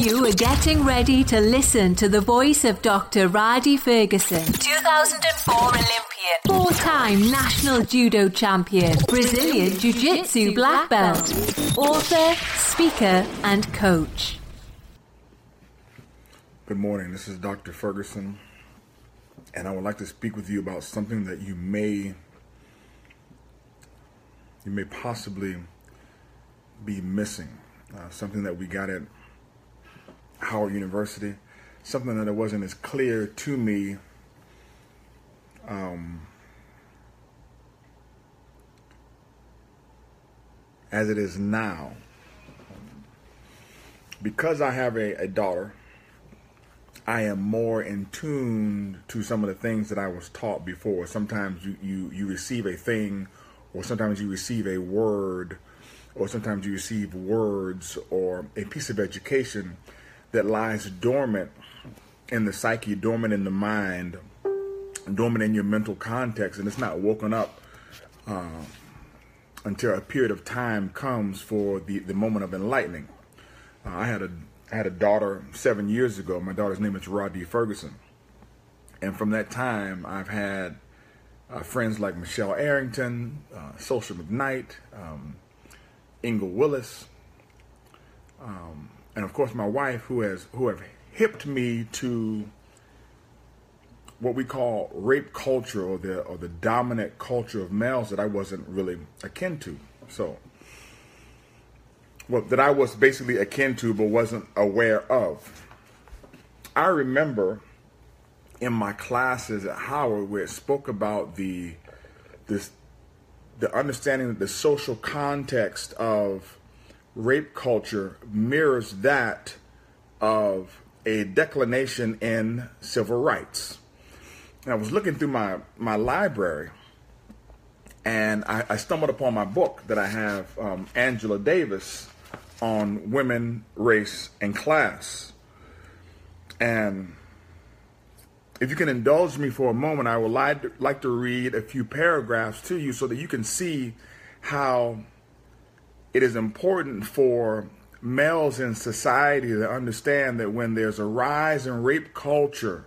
You are getting ready to listen to the voice of Dr. Rhadi Ferguson, 2004 Olympian, four time national judo champion, Brazilian Jiu Jitsu black belt, author, speaker, and coach. Good morning. This is Dr. Ferguson, and I would like to speak with you about something that you may you may possibly be missing. Uh, something that we got at Howard University, something that wasn't as clear to me um, as it is now. Because I have a, a daughter, I am more in tune to some of the things that I was taught before. Sometimes you, you, you receive a thing, or sometimes you receive a word, or sometimes you receive words or a piece of education that lies dormant in the psyche, dormant in the mind, dormant in your mental context, and it's not woken up uh, until a period of time comes for the, the moment of enlightening. Uh, I had a I had a daughter seven years ago. My daughter's name is Rhadi Ferguson, and from that time, I've had uh, friends like Michelle Arrington, uh, Social McKnight, um, Ingle Willis, um, and of course my wife, who has who have hipped me to what we call rape culture or the or the dominant culture of males that I wasn't really akin to. So, well, that I was basically akin to but wasn't aware of. I remember in my classes at Howard where it spoke about the this the understanding that the social context of rape culture mirrors that of a declination in civil rights. And I was looking through my, my library and I, I stumbled upon my book that I have, um, Angela Davis, on women, race, and class. And if you can indulge me for a moment, I would like like to read a few paragraphs to you so that you can see how it is important for males in society to understand that when there's a rise in rape culture,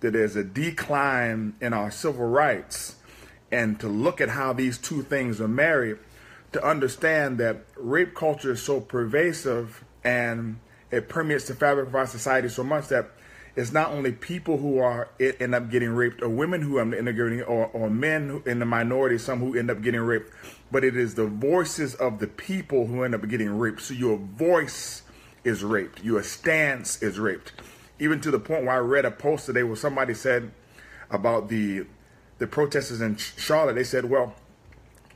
that there's a decline in our civil rights, and to look at how these two things are married, to understand that rape culture is so pervasive and it permeates the fabric of our society so much that it's not only people who are end up getting raped or women who end up getting or, or men in the minority, some who end up getting raped, but it is the voices of the people who end up getting raped. So your voice is raped, your stance is raped. Even to the point where I read a post today where somebody said about the the protesters in Charlotte, they said, well,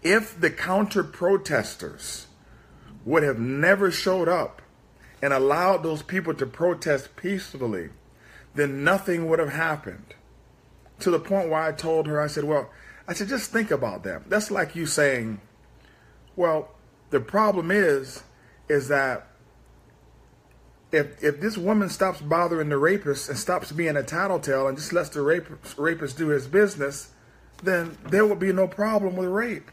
if the counter protesters would have never showed up and allowed those people to protest peacefully, then nothing would have happened. To the point where I told her, I said, well, I said, just think about that. That's like you saying, well, the problem is, is that if if this woman stops bothering the rapist and stops being a tattletale and just lets the rapist, rapist do his business, then there will be no problem with rape.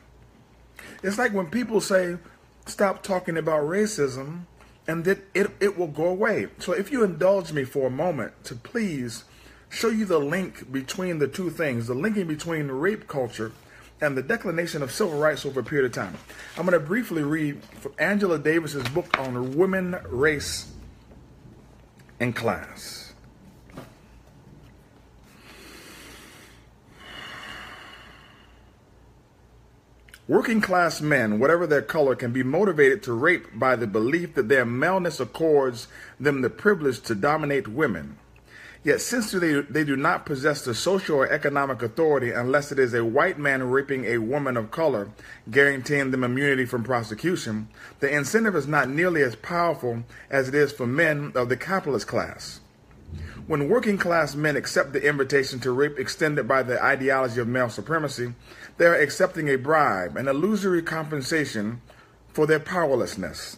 It's like when people say, stop talking about racism, and that it, it will go away. So if you indulge me for a moment to please show you the link between the two things, the linking between rape culture and the declination of civil rights over a period of time. I'm going to briefly read from Angela Davis's book on women, race, and class. Working class men, whatever their color, can be motivated to rape by the belief that their maleness accords them the privilege to dominate women. Yet, since they, they do not possess the social or economic authority unless it is a white man raping a woman of color, guaranteeing them immunity from prosecution, the incentive is not nearly as powerful as it is for men of the capitalist class. When working class men accept the invitation to rape extended by the ideology of male supremacy, they are accepting a bribe, an illusory compensation for their powerlessness.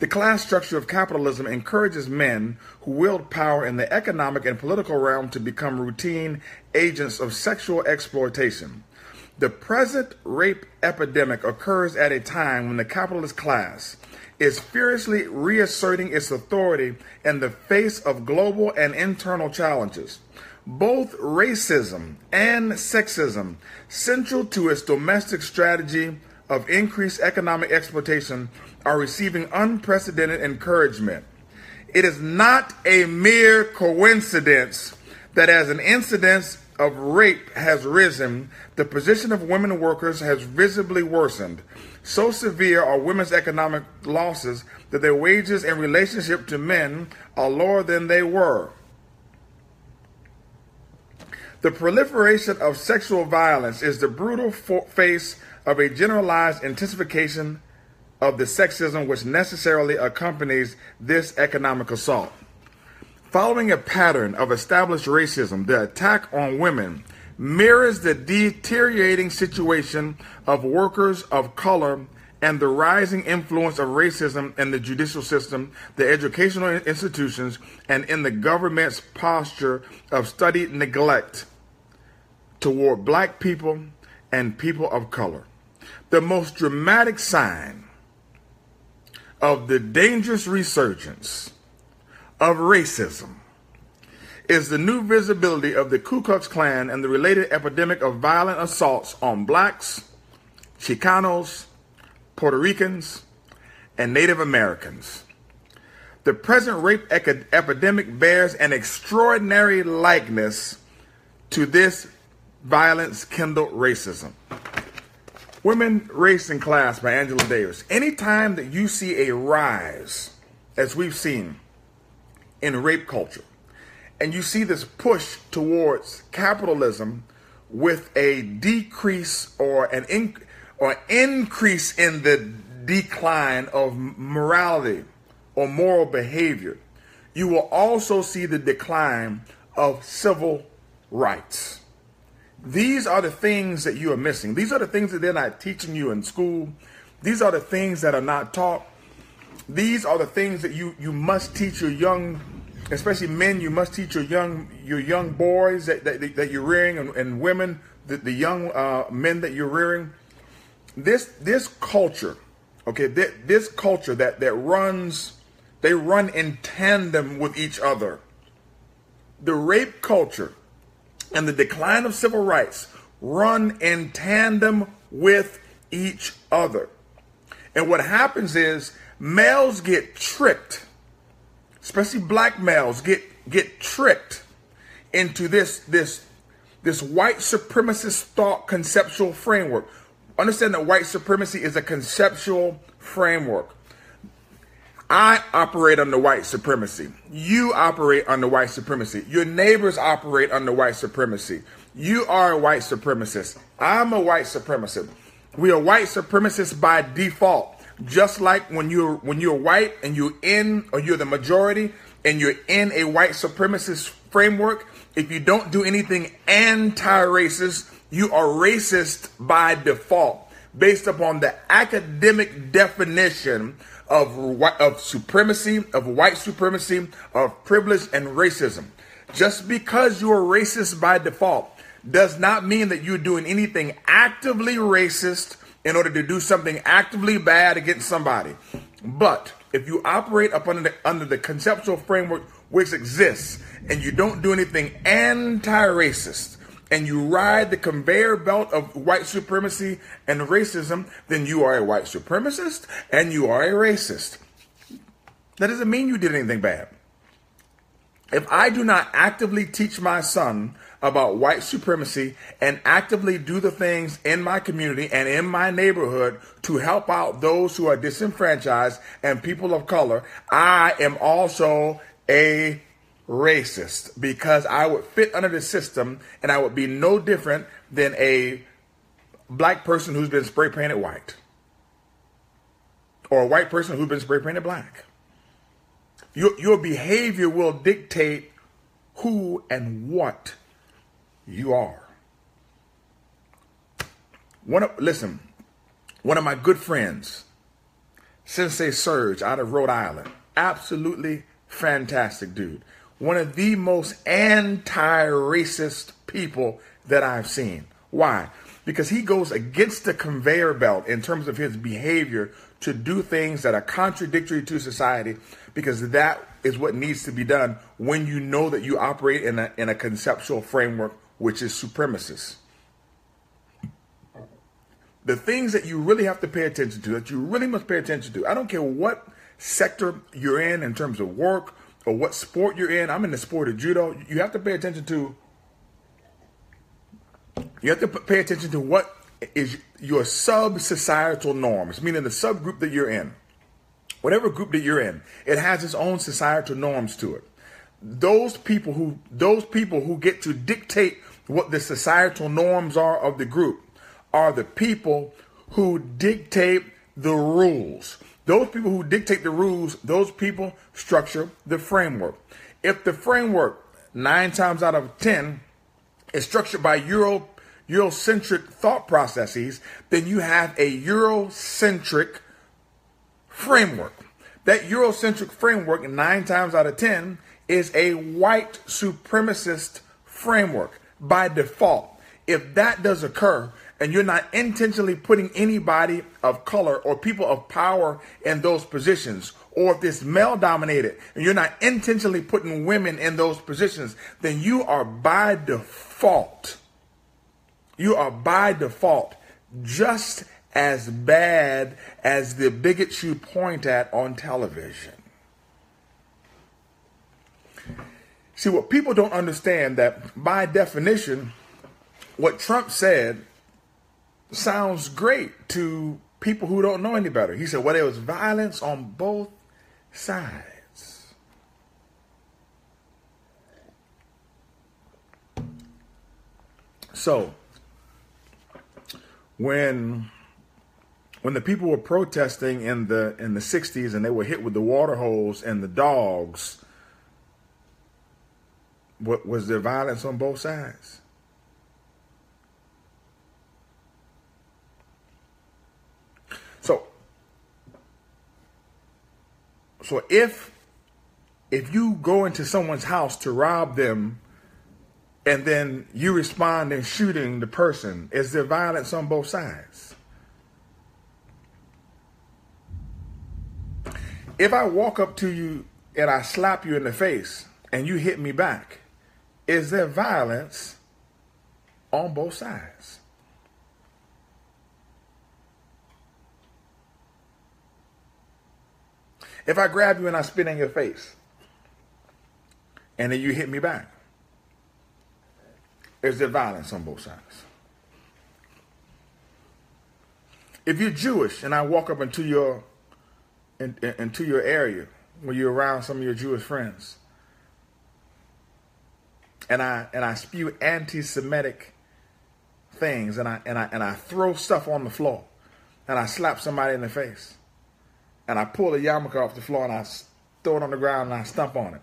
The class structure of capitalism encourages men who wield power in the economic and political realm to become routine agents of sexual exploitation. The present rape epidemic occurs at a time when the capitalist class is furiously reasserting its authority in the face of global and internal challenges. Both racism and sexism, central to its domestic strategy of increased economic exploitation, are receiving unprecedented encouragement. It is not a mere coincidence that as an incidence of rape has risen, the position of women workers has visibly worsened. So severe are women's economic losses that their wages in relationship to men are lower than they were. The proliferation of sexual violence is the brutal face of a generalized intensification of the sexism which necessarily accompanies this economic assault. Following a pattern of established racism, the attack on women mirrors the deteriorating situation of workers of color and the rising influence of racism in the judicial system, the educational institutions, and in the government's posture of studied neglect toward black people and people of color. The most dramatic sign of the dangerous resurgence of racism is the new visibility of the Ku Klux Klan and the related epidemic of violent assaults on blacks, Chicanos, Puerto Ricans, and Native Americans. The present rape epidemic bears an extraordinary likeness to this violence kindled racism. Women, Race, and Class by Angela Davis. Anytime that you see a rise, as we've seen in rape culture, and you see this push towards capitalism with a decrease or an or increase in the decline of morality or moral behavior, you will also see the decline of civil rights. These are the things that you are missing. These are the things that they're not teaching you in school. These are the things that are not taught. These are the things that you, you must teach your young especially men, you must teach your young your young boys that, that, that you're rearing and, and women, the, the young uh, men that you're rearing. This this culture, okay, this, this culture that that runs, they run in tandem with each other. The rape culture and the decline of civil rights run in tandem with each other. And what happens is males get tricked especially black males, get get tricked into this this this white supremacist thought conceptual framework. Understand that white supremacy is a conceptual framework. I operate under white supremacy. You operate under white supremacy. Your neighbors operate under white supremacy. You are a white supremacist. I'm a white supremacist. We are white supremacists by default. Just like when you're when you're white and you're in or you're the majority and you're in a white supremacist framework, if you don't do anything anti-racist, you are racist by default based upon the academic definition of of supremacy, of white supremacy, of privilege and racism. Just because you are racist by default does not mean that you're doing anything actively racist in order to do something actively bad against somebody. But if you operate up under the, under the conceptual framework which exists and you don't do anything anti-racist and you ride the conveyor belt of white supremacy and racism, then you are a white supremacist and you are a racist. That doesn't mean you did anything bad. If I do not actively teach my son about white supremacy and actively do the things in my community and in my neighborhood to help out those who are disenfranchised and people of color, I am also a racist because I would fit under the system and I would be no different than a black person who's been spray painted white or a white person who's been spray painted black. Your, your behavior will dictate who and what you are. One of, listen, one of my good friends, Sensei Surge out of Rhode Island, absolutely fantastic dude. One of the most anti racist people that I've seen. Why? because he goes against the conveyor belt in terms of his behavior to do things that are contradictory to society because that is what needs to be done when you know that you operate in a, in a conceptual framework which is supremacist. The things that you really have to pay attention to, that you really must pay attention to, I don't care what sector you're in in terms of work or what sport you're in. I'm in the sport of judo. You have to pay attention to you have to pay attention to what is your sub societal norms, meaning the subgroup that you're in. Whatever group that you're in, it has its own societal norms to it. Those people who those people who get to dictate what the societal norms are of the group are the people who dictate the rules. Those people who dictate the rules, those people structure the framework. If the framework, nine times out of 10, is structured by Euro, Eurocentric thought processes, then you have a Eurocentric framework. That Eurocentric framework, nine times out of 10, is a white supremacist framework by default. If that does occur, and you're not intentionally putting anybody of color or people of power in those positions, or if it's male dominated and you're not intentionally putting women in those positions, then you are by default, you are by default just as bad as the bigots you point at on television. See, what people don't understand that by definition, what Trump said sounds great to people who don't know any better. He said, well, there was violence on both sides. So, when when the people were protesting in the in the 60s and they were hit with the water hose and the dogs, what was there violence on both sides? So, so if if you go into someone's house to rob them and then you respond in shooting the person, is there violence on both sides? If I walk up to you and I slap you in the face and you hit me back, is there violence on both sides? If I grab you and I spit in your face, and then you hit me back, is there violence on both sides? If you're Jewish and I walk up into your in, in, into your area when you're around some of your Jewish friends, and I and I spew anti-Semitic things, and I and I and I throw stuff on the floor, and I slap somebody in the face, and I pull a yarmulke off the floor and I throw it on the ground and I stump on it.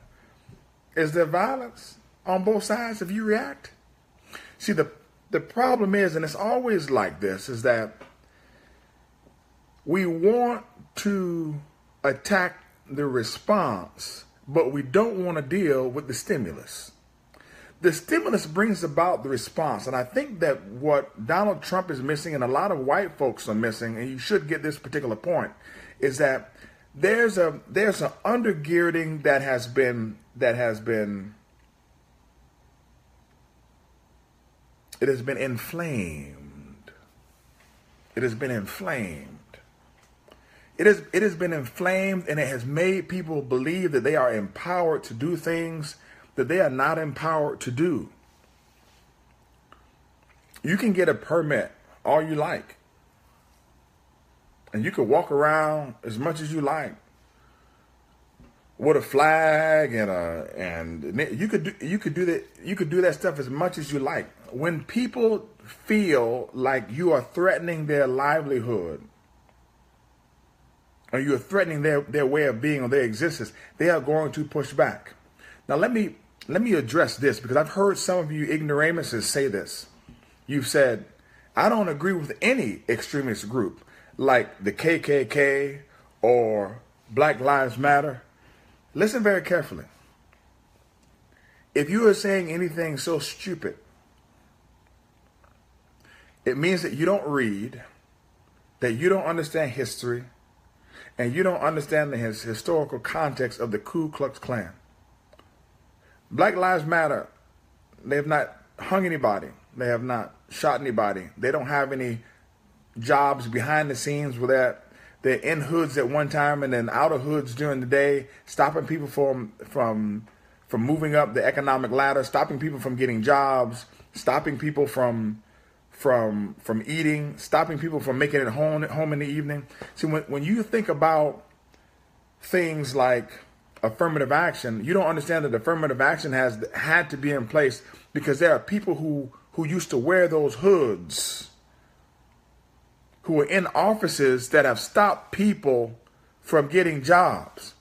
Is there violence on both sides if you react? See, the, the problem is, and it's always like this, is that we want to attack the response, but we don't want to deal with the stimulus. The stimulus brings about the response. And I think that what Donald Trump is missing, and a lot of white folks are missing, and you should get this particular point, is that there's a there's an undergirding that has been that has been it has been inflamed. It has been inflamed. It is it has been inflamed and it has made people believe that they are empowered to do things that they are not empowered to do. You can get a permit all you like and you could walk around as much as you like with a flag and a and you could do you could do that you could do that stuff as much as you like. When people feel like you are threatening their livelihood or you're threatening their, their way of being or their existence, they are going to push back. Now let me let me address this because I've heard some of you ignoramuses say this. You've said, I don't agree with any extremist group like the KKK or Black Lives Matter, listen very carefully. If you are saying anything so stupid, It means that you don't read, that you don't understand history, and you don't understand the his historical context of the Ku Klux Klan. Black Lives Matter, they have not hung anybody. They have not shot anybody. They don't have any jobs behind the scenes where they're, they're in hoods at one time and then out of hoods during the day, stopping people from from from moving up the economic ladder, stopping people from getting jobs, stopping people from from from eating, stopping people from making it home home in the evening. See, when when you think about things like affirmative action, you don't understand that affirmative action has had to be in place because there are people who who used to wear those hoods who are in offices that have stopped people from getting jobs.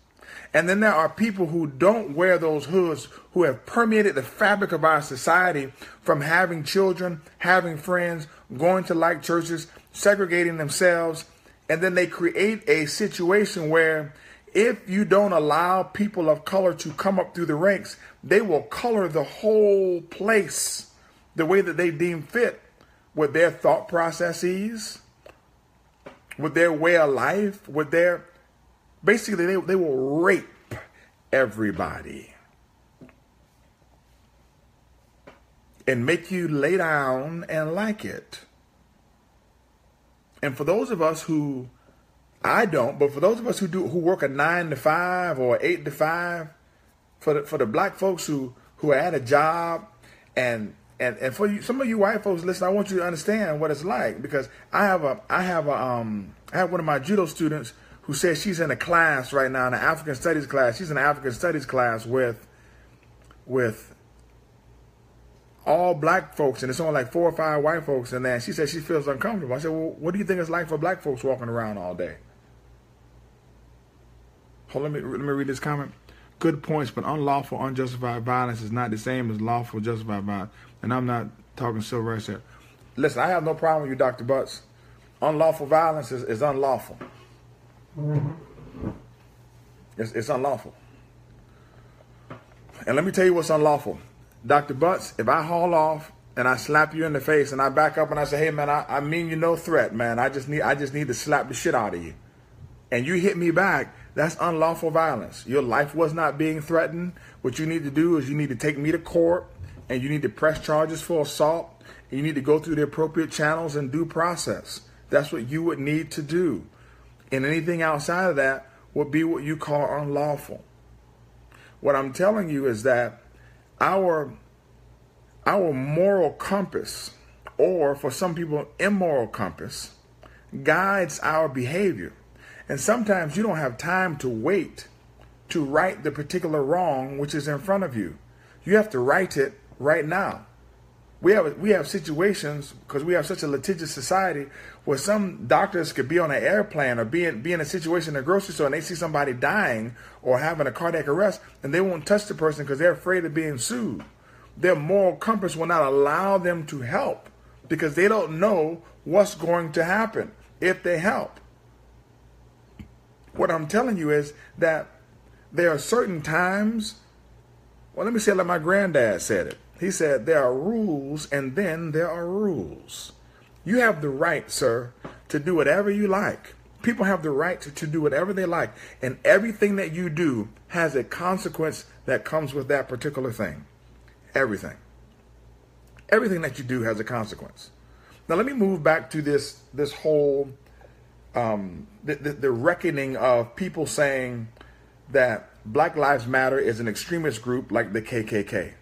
And then there are people who don't wear those hoods who have permeated the fabric of our society from having children, having friends, going to like churches, segregating themselves. And then they create a situation where if you don't allow people of color to come up through the ranks, they will color the whole place the way that they deem fit with their thought processes, with their way of life, with their basically they, they will rape everybody and make you lay down and like it. And for those of us who I don't, but for those of us who do who work a nine to five or eight to five, for the for the black folks who who are at a job and and and for you some of you white folks listen, I want you to understand what it's like because I have a I have a um I have one of my judo students who says she's in a class right now, in an African studies class. She's in an African studies class with with all black folks, and it's only like four or five white folks in there. She said she feels uncomfortable. I said, Well, what do you think it's like for black folks walking around all day? Hold on, let me let me read this comment. Good points, but unlawful, unjustified violence is not the same as lawful, justified violence. And I'm not talking civil rights here. Listen, I have no problem with you, Dr. Butts. Unlawful violence is, is unlawful. Mm-hmm. It's, it's unlawful. And let me tell you what's unlawful. Dr. Butts, if I haul off and I slap you in the face and I back up and I say, hey man, I, I mean you no threat, man. I just need I just need to slap the shit out of you. And you hit me back, that's unlawful violence. Your life was not being threatened. What you need to do is you need to take me to court and you need to press charges for assault. And you need to go through the appropriate channels and due process. That's what you would need to do. And anything outside of that would be what you call unlawful. What I'm telling you is that our our moral compass, or for some people, immoral compass, guides our behavior. And sometimes you don't have time to wait to right the particular wrong which is in front of you. You have to right it right now. We have we have situations because we have such a litigious society where some doctors could be on an airplane or be in, be in a situation in a grocery store and they see somebody dying or having a cardiac arrest and they won't touch the person because they're afraid of being sued. Their moral compass will not allow them to help because they don't know what's going to happen if they help. What I'm telling you is that there are certain times. Well, let me say like my granddad said it. He said, There are rules and then there are rules. You have the right, sir, to do whatever you like. People have the right to, to do whatever they like. And everything that you do has a consequence that comes with that particular thing. Everything. Everything that you do has a consequence. Now let me move back to this this whole um, the, the, the reckoning of people saying that Black Lives Matter is an extremist group like the KKK.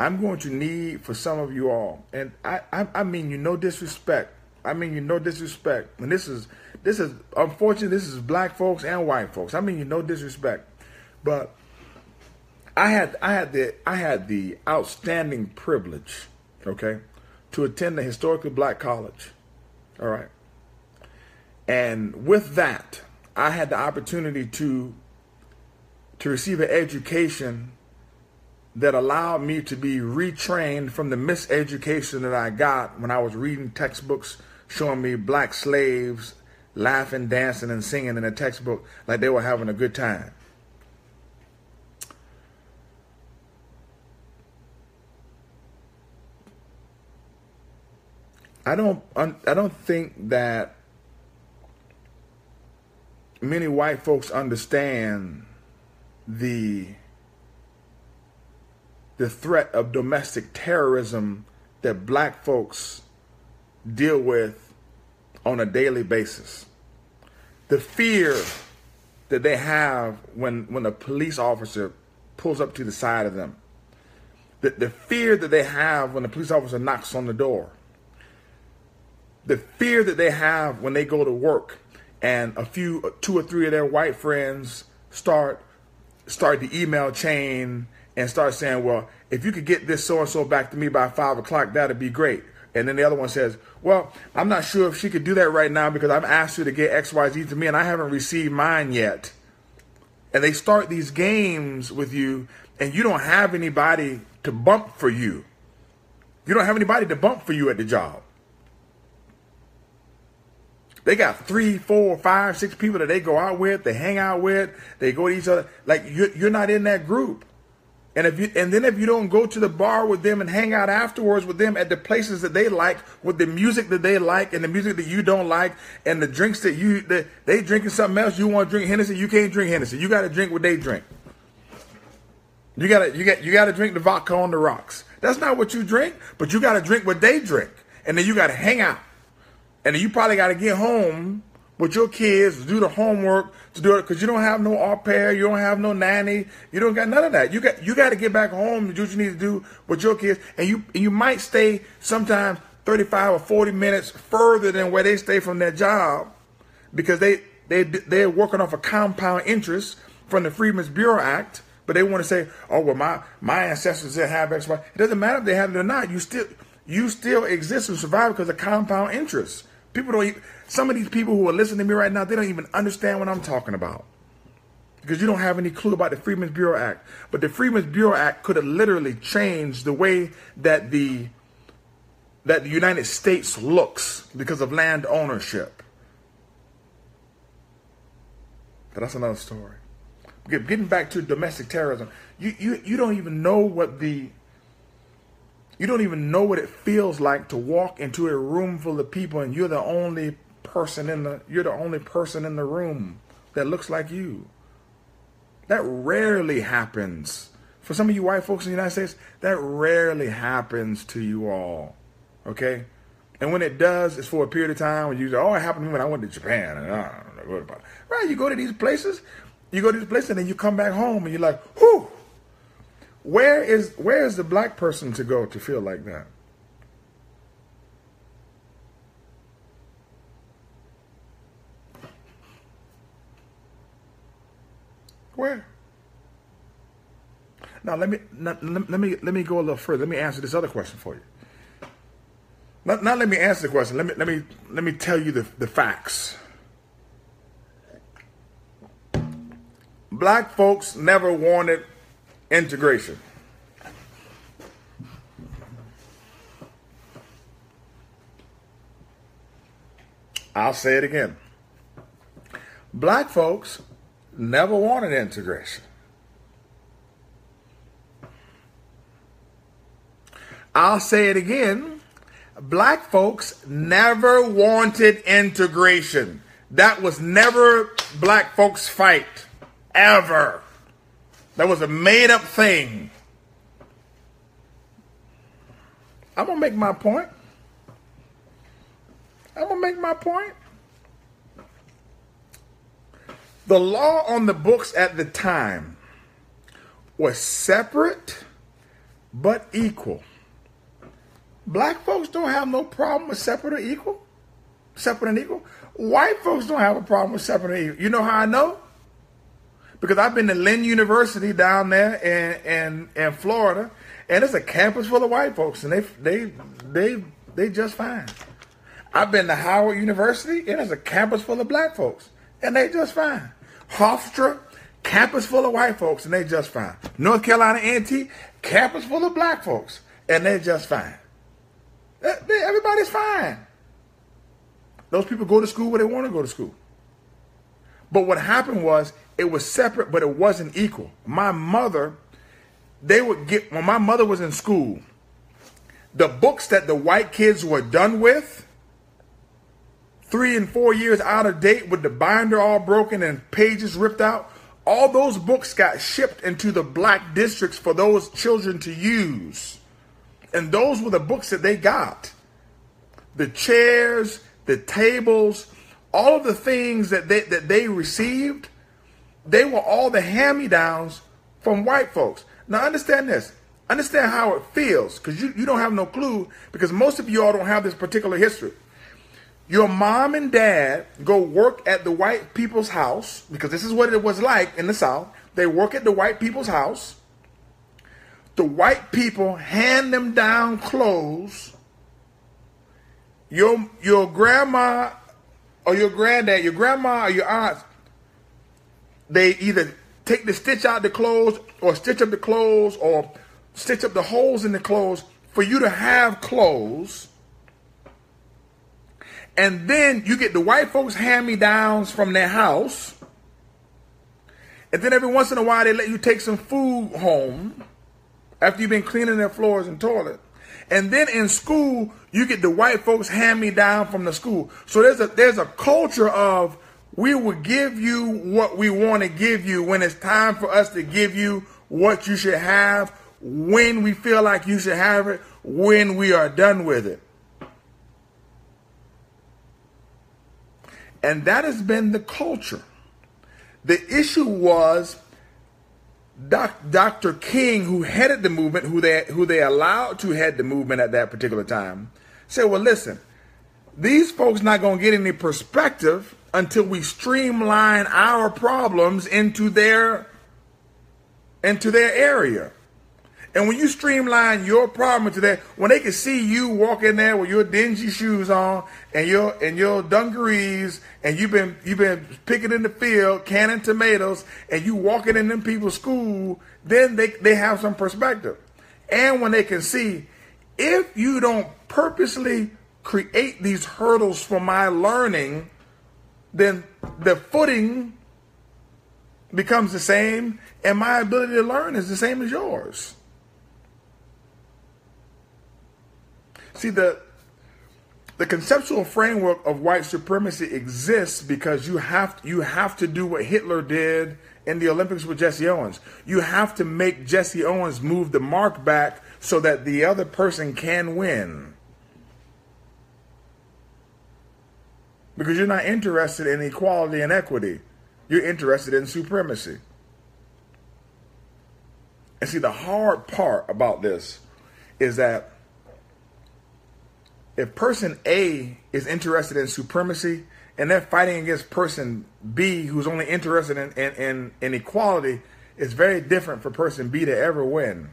I'm going to need for some of you all, and I, I, I mean you no disrespect. I mean you no disrespect. And this is this is unfortunately this is black folks and white folks. I mean you no disrespect, but I had I had the I had the outstanding privilege, okay, to attend a historically black college. All right. And with that, I had the opportunity to to receive an education that allowed me to be retrained from the miseducation that I got when I was reading textbooks showing me black slaves laughing, dancing, and singing in a textbook like they were having a good time. I don't I don't think that many white folks understand the the threat of domestic terrorism that black folks deal with on a daily basis. The fear that they have when when a police officer pulls up to the side of them. The, the fear that they have when the police officer knocks on the door. The fear that they have when they go to work and a few two or three of their white friends start start the email chain and start saying, well, if you could get this so and so back to me by five o'clock, that'd be great. And then the other one says, well, I'm not sure if she could do that right now because I've asked her to get XYZ to me and I haven't received mine yet. And they start these games with you and you don't have anybody to bump for you. You don't have anybody to bump for you at the job. They got three, four, five, six people that they go out with, they hang out with, they go to each other. Like you're, you're not in that group. And if you and then if you don't go to the bar with them and hang out afterwards with them at the places that they like, with the music that they like and the music that you don't like, and the drinks that you that they drinking something else, you want to drink Hennessy, you can't drink Hennessy. You got to drink what they drink. You gotta you got you gotta drink the vodka on the rocks. That's not what you drink, but you gotta drink what they drink, and then you gotta hang out, and then you probably gotta get home with your kids, do the homework, to do it because you don't have no au pair, you don't have no nanny, you don't got none of that. You got you got to get back home and do what you need to do with your kids, and you and you might stay sometimes 35 or 40 minutes further than where they stay from their job because they they they're working off a compound interest from the Freedmen's Bureau Act, but they want to say, oh well, my my ancestors didn't have X, Y. It doesn't matter if they have it or not. You still you still exist and survive because of compound interest. People don't. Even, some of these people who are listening to me right now, they don't even understand what I'm talking about. Because you don't have any clue about the Freedmen's Bureau Act. But the Freedmen's Bureau Act could have literally changed the way that the that the United States looks because of land ownership. But that's another story. Getting back to domestic terrorism, you, you, you don't even know what the you don't even know what it feels like to walk into a room full of people and you're the only person in the you're the only person in the room that looks like you. That rarely happens. For some of you white folks in the United States, that rarely happens to you all. Okay? And when it does, it's for a period of time when you say, oh, it happened to me when I went to Japan. And ah, I don't know what about it. Right, you go to these places, you go to these places, and then you come back home and you're like, whew, where is where is the black person to go to feel like that? Where? Now let me let, let me let me go a little further. Let me answer this other question for you. Not, not let me answer the question. Let me let me let me tell you the, the facts. Black folks never wanted integration. I'll say it again. Black folks never wanted integration. I'll say it again. Black folks never wanted integration. That was never black folks' fight. Ever. That was a made up thing. I'm going to make my point. I'm going to make my point. The law on the books at the time was separate but equal. Black folks don't have no problem with separate or equal. Separate and equal. White folks don't have a problem with separate and equal. You know how I know? Because I've been to Lynn University down there in, in, in Florida, and it's a campus full of white folks, and they they they they just fine. I've been to Howard University, and it's a campus full of black folks, and they just fine. Hofstra, campus full of white folks, and they just fine. North Carolina A&T, campus full of black folks, and they just fine. Eh, everybody's fine. Those people go to school where they want to go to school. But what happened was it was separate, but it wasn't equal. My mother, they would get when my mother was in school, the books that the white kids were done with, three and four years out of date with the binder all broken and pages ripped out, all those books got shipped into the black districts for those children to use. And those were the books that they got. The chairs, the tables, all of the things that they, that they received, they were all the hand-me-downs from white folks. Now understand this. Understand how it feels, because you, you don't have no clue, because most of you all don't have this particular history. Your mom and dad go work at the white people's house, because this is what it was like in the South. They work at the white people's house. The white people hand them down clothes. Your, your grandma or your granddad, your grandma or your aunt, they either take the stitch out the clothes or stitch up the clothes or stitch up the holes in the clothes for you to have clothes. And then you get the white folks hand me downs from their house. And then every once in a while they let you take some food home after you've been cleaning their floors and toilet. And then in school, you get the white folks hand me down from the school. So there's a there's a culture of we will give you what we want to give you when it's time for us to give you what you should have when we feel like you should have it, when we are done with it. And that has been the culture. The issue was Doc, Dr. King, who headed the movement, who they, who they allowed to head the movement at that particular time, said, well, listen, these folks not going to get any perspective until we streamline our problems into their into their area. And when you streamline your problem into that, when they can see you walk in there with your dingy shoes on and your and your dungarees, and you've been you've been picking in the field, canning tomatoes, and you walking in them people's school, then they, they have some perspective. And when they can see, if you don't purposely create these hurdles for my learning, then the footing becomes the same, and my ability to learn is the same as yours. See, the the conceptual framework of white supremacy exists because you have you have to do what Hitler did in the Olympics with Jesse Owens. You have to make Jesse Owens move the mark back so that the other person can win. Because you're not interested in equality and equity. You're interested in supremacy. And see, the hard part about this is that if person A is interested in supremacy and they're fighting against person B who's only interested in, in, in, in equality, it's very different for person B to ever win.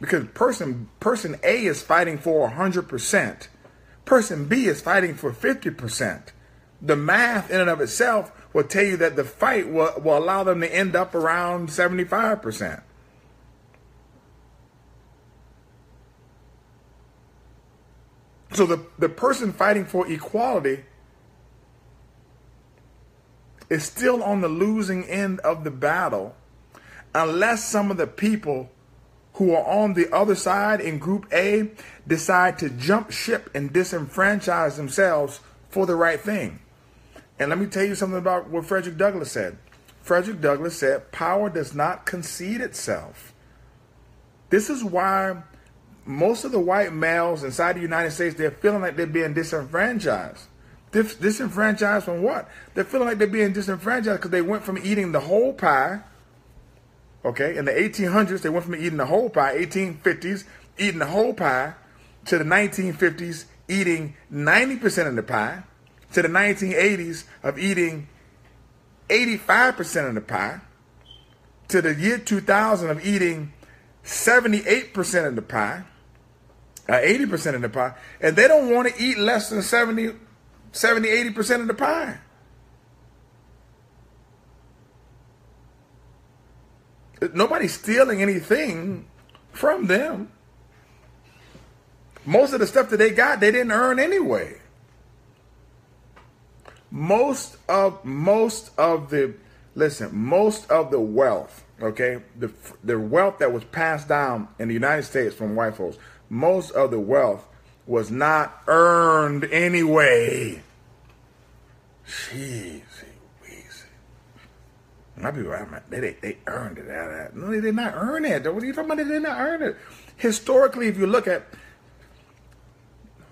Because person person A is fighting for 100%. Person B is fighting for 50%. The math in and of itself will tell you that the fight will, will allow them to end up around 75%. So the, the person fighting for equality is still on the losing end of the battle unless some of the people who are on the other side in Group A decide to jump ship and disenfranchise themselves for the right thing. And let me tell you something about what Frederick Douglass said. Frederick Douglass said, Power does not concede itself. This is why most of the white males inside the United States, they're feeling like they're being disenfranchised. Dis- disenfranchised from what? They're feeling like they're being disenfranchised because they went from eating the whole pie. Okay, in the 1800s, they went from eating the whole pie, 1850s, eating the whole pie, to the 1950s, eating 90% of the pie, to the 1980s of eating 85% of the pie, to the year 2000 of eating 78% of the pie, uh, 80% of the pie, and they don't want to eat less than 70, 70, 80% of the pie. Nobody's stealing anything from them. Most of the stuff that they got, they didn't earn anyway. Most of most of the listen, most of the wealth okay, the the wealth that was passed down in the United States from white folks, most of the wealth was not earned anyway. Jeez, my people, they, they, they earned it. No, they did not earn it. What are you talking about? They did not earn it. Historically, if you look at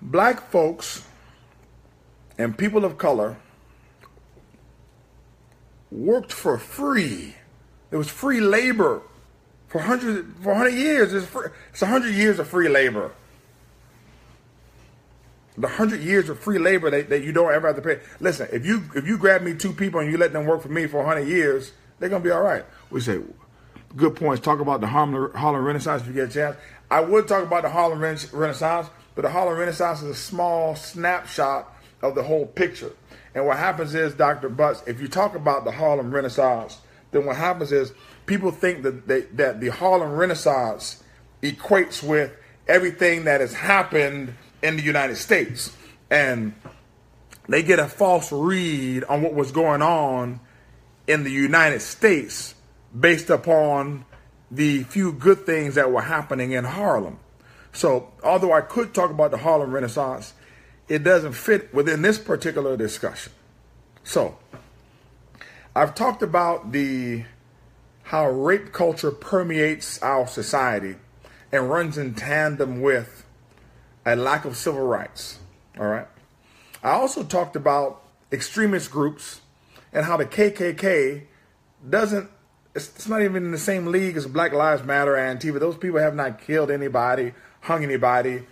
black folks and people of color worked for free. It was free labor for hundred for hundred years. It's, free, it's hundred years of free labor. The hundred years of free labor that, that you don't ever have to pay. Listen, if you if you grab me two people and you let them work for me for hundred years, they're gonna be all right. We say good points. Talk about the Harlem, Harlem Renaissance if you get a chance. I would talk about the Harlem Renaissance, but the Harlem Renaissance is a small snapshot of the whole picture. And what happens is, Dr. Butts, if you talk about the Harlem Renaissance, then what happens is people think that, they, that the Harlem Renaissance equates with everything that has happened in the United States. And they get a false read on what was going on in the United States based upon the few good things that were happening in Harlem. So, although I could talk about the Harlem Renaissance, it doesn't fit within this particular discussion. So, I've talked about the how rape culture permeates our society and runs in tandem with a lack of civil rights. All right. I also talked about extremist groups and how the KKK doesn't it's, it's, not even in the same league as Black Lives Matter and Antifa. Those people have not killed anybody, hung anybody,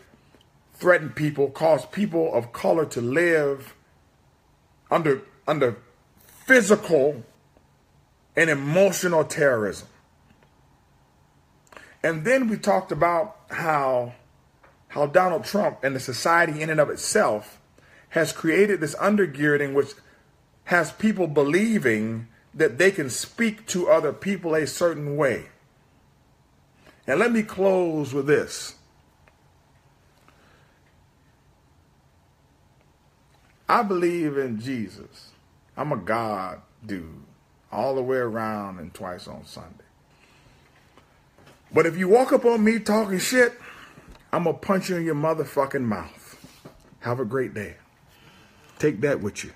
threatened people, caused people of color to live under under physical and emotional terrorism. And then we talked about how how Donald Trump and the society in and of itself has created this undergirding which has people believing that they can speak to other people a certain way. And let me close with this. I believe in Jesus. I'm a God dude, all the way around and twice on Sunday. But if you walk up on me talking shit, I'm going to punch you in your motherfucking mouth. Have a great day. Take that with you.